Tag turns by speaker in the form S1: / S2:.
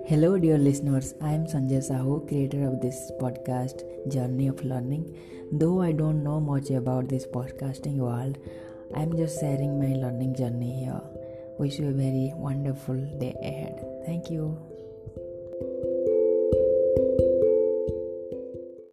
S1: Hello, dear listeners. I am Sanjay Sahu, creator of this podcast, Journey of Learning. Though I don't know much about this podcasting world, I am just sharing my learning journey here. Wish you a very wonderful day ahead. Thank you.